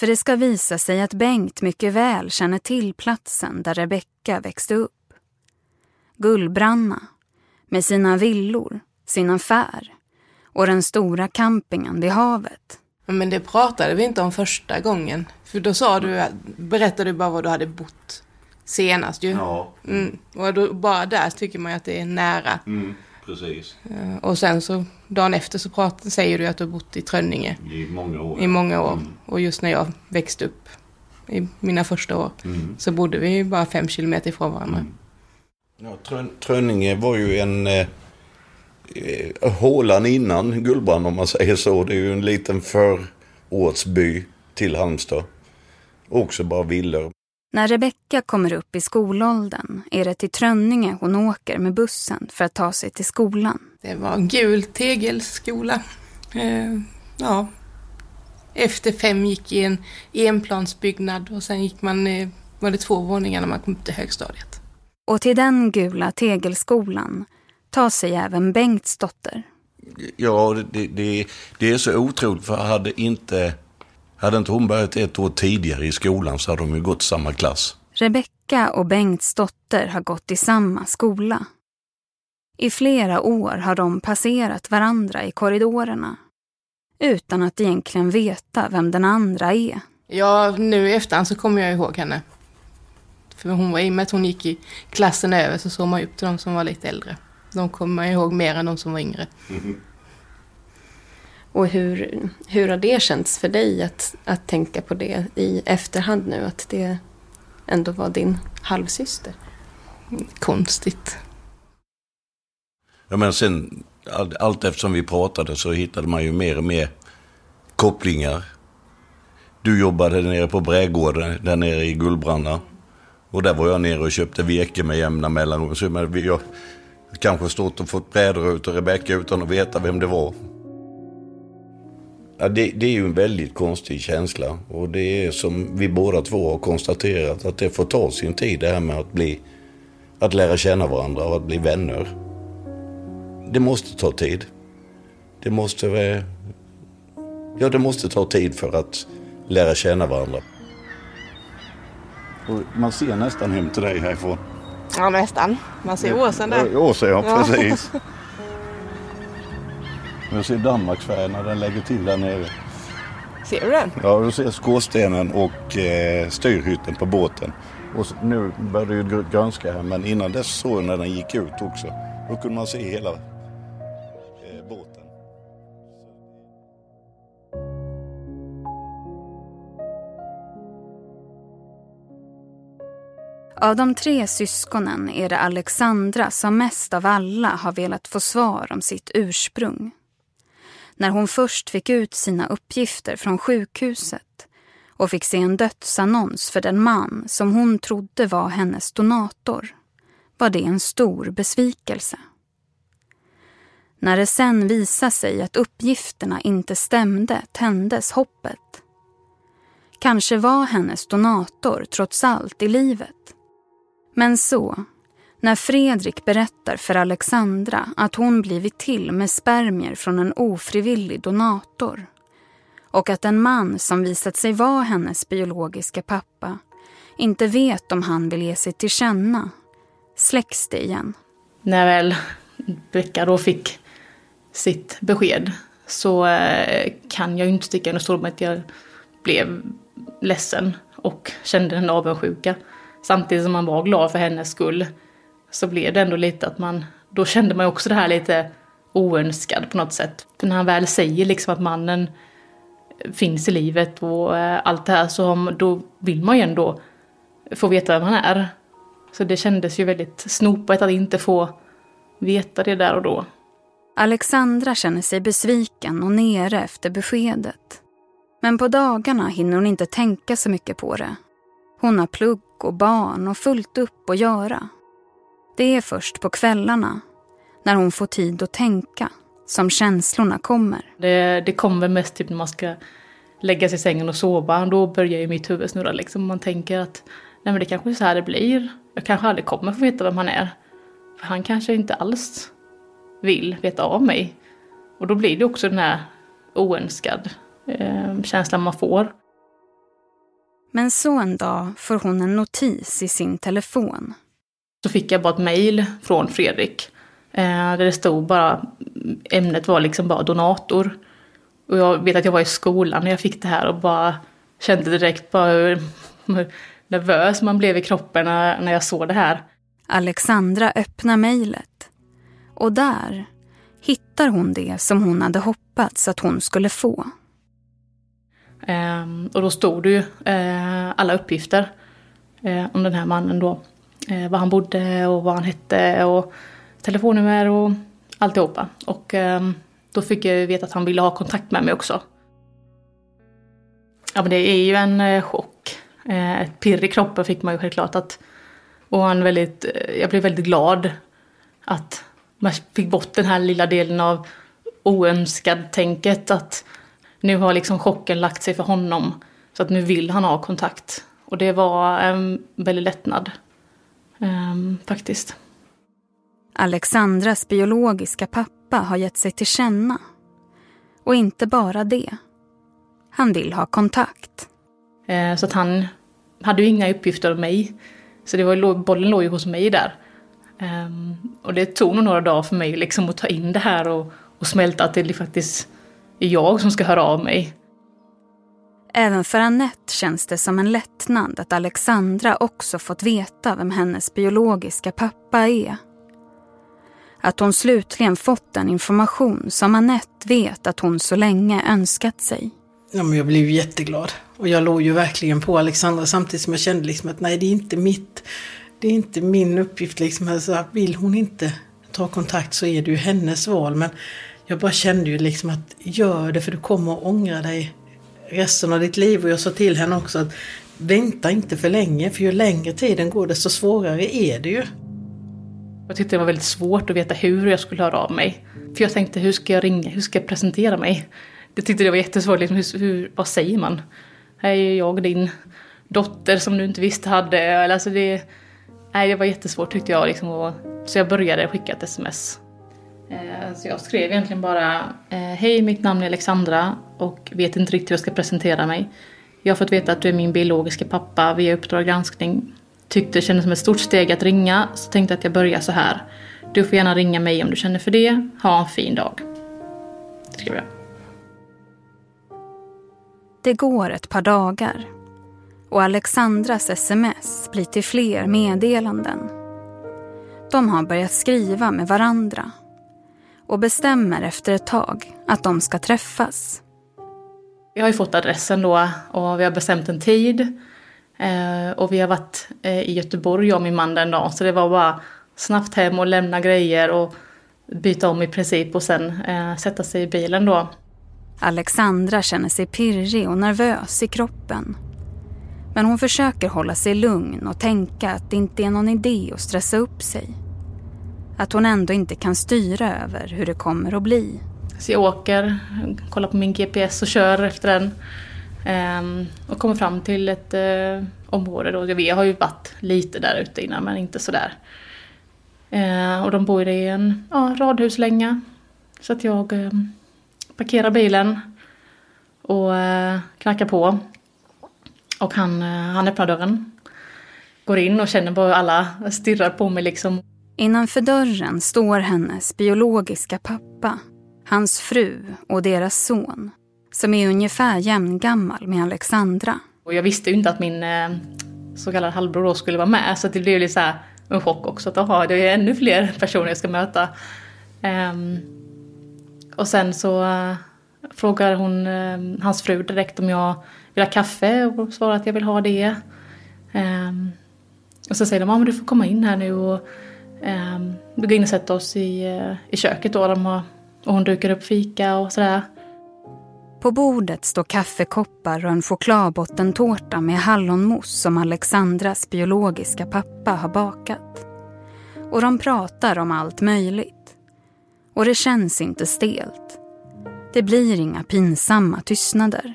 För det ska visa sig att Bengt mycket väl känner till platsen där Rebecka växte upp. Gullbranna, med sina villor, sin affär och den stora campingen vid havet. Men det pratade vi inte om första gången. För då sa du, berättade du bara var du hade bott senast ju. Ja, Mm. Och då, bara där tycker man ju att det är nära. mm, precis. Eh, Och sen så dagen efter så prat, säger du att du har bott i Trönninge I många år. i många år. Mm. Och just när jag växte upp i mina första år Mm. så bodde vi ju bara fem kilometer ifrån varandra. Ja, Trön, Trönninge var ju en eh, eh, hålan innan Gullbrand om man säger så. Det är ju en liten förortsby till Halmstad. Också bara villor. När Rebecka kommer upp i skolåldern är det till Trönninge hon åker med bussen för att ta sig till skolan. Det var en gul tegelskola. Eh, ja. Efter fem gick i en enplansbyggnad och sen gick man, eh, var det två våningar när man kom upp till högstadiet. Och till den gula tegelskolan tar sig även Bengts dotter. Ja, det, det, det är så otroligt för hade inte, hade inte hon börjat ett år tidigare i skolan så hade de ju gått samma klass. Rebecka och Bengts dotter har gått i samma skola. I flera år har de passerat varandra i korridorerna utan att egentligen veta vem den andra är. Ja, nu i efterhand så kommer jag ihåg henne. För hon var, i och med att hon gick i klassen över så såg man upp till de som var lite äldre. De kommer man ihåg mer än de som var yngre. Och hur, hur har det känts för dig att, att tänka på det i efterhand nu? Att det ändå var din halvsyster? Konstigt. Ja, men sen, all, allt eftersom vi pratade så hittade man ju mer och mer kopplingar. Du jobbade nere på Brädgården, där nere i Gullbranna. Och där var jag nere och köpte virke med jämna mellanrum. Så men vi har kanske stått och fått brädor ut och Rebecka utan att veta vem det var. Ja, det, det är ju en väldigt konstig känsla. Och det är som vi båda två har konstaterat att det får ta sin tid det här med att bli... Att lära känna varandra och att bli vänner. Det måste ta tid. Det måste... eh, Ja, det måste ta tid för att lära känna varandra. Och man ser nästan hem till dig härifrån. Ja, nästan. Man ser åsen där. Åsen, ja, Ja. precis. Jag ser Danmarksfärjan när den lägger till där nere. Ser du den? Ja, du ser skorstenen och eh, styrhytten på båten. Och så, nu börjar det ju grönska här, men innan dess såg jag när den gick ut också. Då kunde man se hela eh, båten. Av de tre syskonen är det Alexandra som mest av alla har velat få svar om sitt ursprung. När hon först fick ut sina uppgifter från sjukhuset och fick se en dödsannons för den man som hon trodde var hennes donator var det en stor besvikelse. När det sen visade sig att uppgifterna inte stämde tändes hoppet. Kanske var hennes donator trots allt i livet. Men så, när Fredrik berättar för Alexandra att hon blivit till med spermier från en ofrivillig donator och att en man som visat sig vara hennes biologiska pappa inte vet om han vill ge sig till känna, släcks det igen. När väl Becka då fick sitt besked så eh, kan jag ju inte sticka under stol med att jag blev ledsen och kände en avundsjuka. Samtidigt som man var glad för hennes skull så blev det ändå lite att man, då kände man också det här lite oönskad på något sätt. För när han väl säger liksom att mannen finns i livet och eh, allt det här så då vill man ju ändå få veta vem han är. Så det kändes ju väldigt snopet att inte få veta det där och då. Alexandra känner sig besviken och nere efter beskedet. Men på dagarna hinner hon inte tänka så mycket på det. Hon har plugg och barn och fullt upp att göra. Det är först på kvällarna, när hon får tid att tänka, som känslorna kommer. Det, det kommer mest typ när man ska lägga sig i sängen och sova. Då börjar ju mitt huvud snurra. Liksom. Man tänker att nej, men det kanske är så här det blir. Jag kanske aldrig kommer få veta vem han är. För han kanske inte alls vill veta av mig. Och då blir det också den här oönskad eh, känslan man får. Men så en dag får hon en notis i sin telefon. Så fick jag bara ett mejl från Fredrik. Eh, där det stod bara, ämnet var liksom bara donator. Och jag vet att jag var i skolan när jag fick det här och bara kände direkt bara hur, hur nervös man blev i kroppen när, när jag såg det här. Alexandra öppnar mejlet. Och där hittar hon det som hon hade hoppats att hon skulle få. Um, och då stod det ju uh, alla uppgifter uh, om den här mannen då eh, var han bodde och vad han hette och telefonnummer och alltihopa. Och eh, då fick jag veta att han ville ha kontakt med mig också. Ja men det är ju en eh, chock. Eh, ett pirr i kroppen fick man ju självklart att... Och en väldigt, eh, jag blev väldigt glad att man fick bort den här lilla delen av oönskad tänket att nu har liksom chocken lagt sig för honom. Så att nu vill han ha kontakt. Och det var en väldigt lättnad. Um, faktiskt. Alexandras biologiska pappa har gett sig till känna. Och inte bara det. Han vill ha kontakt. Uh, så att han hade ju inga uppgifter om mig. Så det var, bollen låg ju hos mig där. Um, och det tog nog några dagar för mig liksom att ta in det här och, och smälta att det faktiskt är jag som ska höra av mig. Även för Annette känns det som en lättnad att Alexandra också fått veta vem hennes biologiska pappa är. Att hon slutligen fått den information som Annette vet att hon så länge önskat sig. Ja, men jag blev jätteglad. Och jag låg ju verkligen på Alexandra samtidigt som jag kände liksom att nej, det är inte mitt. Det är inte min uppgift. Liksom. Alltså, vill hon inte ta kontakt så är det ju hennes val. Men jag bara kände ju liksom att gör det för du kommer att ångra dig resten av ditt liv. Och jag sa till henne också att vänta inte för länge för ju längre tiden går desto svårare är det ju. Jag tyckte det var väldigt svårt att veta hur jag skulle höra av mig. För jag tänkte hur ska jag ringa, hur ska jag presentera mig? Det tyckte jag var jättesvårt, liksom, hur, hur, vad säger man? Här är jag din dotter som du inte visste hade. Alltså det, nej, det var jättesvårt tyckte jag. Liksom, så jag började skicka ett sms Eh, så jag skrev egentligen bara eh, Hej, mitt namn är Alexandra och vet inte riktigt hur jag ska presentera mig. Jag har fått veta att du är min biologiska pappa via Uppdrag granskning. Tyckte det kändes som ett stort steg att ringa så tänkte att jag börjar så här. Du får gärna ringa mig om du känner för det. Ha en fin dag. 'Hej, mitt namn är Alexandra och vet inte riktigt hur jag ska presentera mig. Jag har fått veta att du är min biologiska pappa via Uppdrag granskning. Tyckte det kändes som ett stort steg att ringa så tänkte att jag börjar så här. Du får gärna ringa mig om du känner för det. Ha en fin dag. Skrev jag. Det går ett par dagar och Alexandras sms blir till fler meddelanden. De har börjat skriva med varandra och bestämmer efter ett tag att de ska träffas. Jag har ju fått adressen då och vi har bestämt en tid. Eh, och vi har varit eh, i Göteborg, jag och min man den dagen. Så det var bara snabbt hem och lämna grejer och byta om i princip och sen eh, sätta sig i bilen då. Alexandra känner sig pirrig och nervös i kroppen. Men hon försöker hålla sig lugn och tänka att det inte är någon idé att stressa upp sig. Att hon ändå inte kan styra över hur det kommer att bli. Så jag åker, kollar på min GPS och kör efter den. Ehm, och kommer fram till ett eh, område då. Vi har ju varit lite där ute innan men inte sådär. Eh, och de bor i en ja, radhuslänga. Så att jag ehm, parkerar bilen och eh, knackar på. Och han, han öppnar dörren. Går in och känner bara alla stirrar på mig liksom. Innanför dörren står hennes biologiska pappa, hans fru och deras son som är ungefär jämngammal med Alexandra. Och jag visste ju inte att min eh, så kallade halvbror då skulle vara med så det blev lite så här en chock också att aha, det är ännu fler personer jag ska möta. Um, och sen så uh, frågar hon uh, hans fru direkt om jag vill ha kaffe och svarar att jag vill ha det. Um, och så säger de, ja men du får komma in här nu och vi går in och sätter oss i, uh, i köket då. De har, och hon dukar upp fika och sådär. På bordet står kaffekoppar och en chokladbottentårta med hallonmousse som Alexandras biologiska pappa har bakat. Och de pratar om allt möjligt. Och det känns inte stelt. Det blir inga pinsamma tystnader.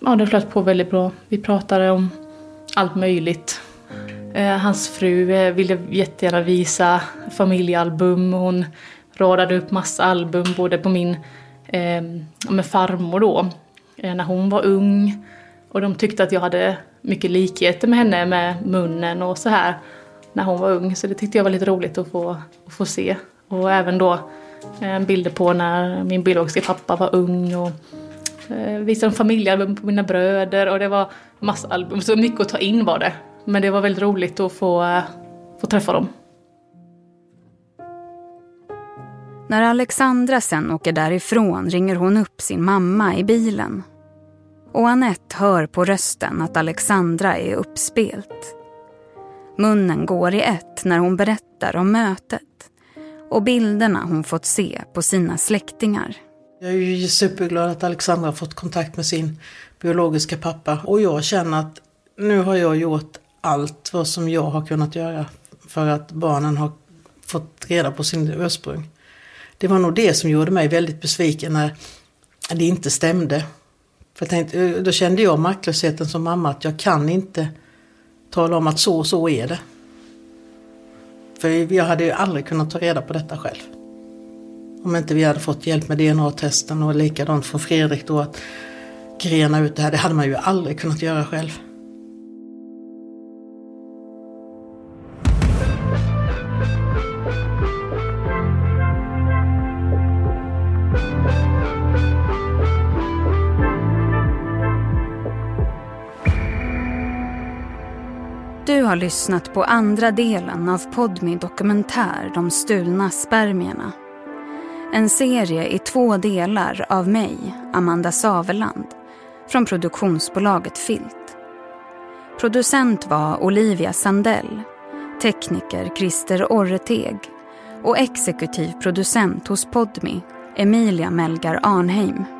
Ja, det flöt på väldigt bra. Vi pratade om allt möjligt. Eh, hans fru eh, ville jättegärna visa familjealbum. Hon radade upp massa album både på min eh, med farmor då, eh, när hon var ung. Och de tyckte att jag hade mycket likheter med henne med munnen och så här när hon var ung. Så det tyckte jag var lite roligt att få, att få se. Och även då eh, bilder på när min biologiska pappa var ung och eh, visade familjealbum på mina bröder och det var massa album. Så mycket att ta in var det. Men det var väldigt roligt att få, få träffa dem. När Alexandra sen åker därifrån ringer hon upp sin mamma i bilen. Och Annette hör på rösten att Alexandra är uppspelt. Munnen går i ett när hon berättar om mötet och bilderna hon fått se på sina släktingar. Jag är ju superglad att Alexandra har fått kontakt med sin biologiska pappa och jag känner att nu har jag gjort allt vad som jag har kunnat göra för att barnen har fått reda på sin ursprung. Det var nog det som gjorde mig väldigt besviken när det inte stämde. För tänkte, eh, då kände jag maktlösheten som mamma att jag kan inte tala om att så och så är det. För jag hade ju aldrig kunnat ta reda på detta själv. Om inte vi hade fått hjälp med DNA-testen och likadant från Fredrik då att grena ut det här. Det hade man ju aldrig kunnat göra själv. Du har lyssnat på andra delen av Podmi dokumentär De stulna spermierna. En serie i två delar av mig, Amanda Saveland, från produktionsbolaget Filt. Producent var Olivia Sandell, tekniker Christer Orreteg och exekutiv producent hos Podmi, Emilia Melgar Arnheim.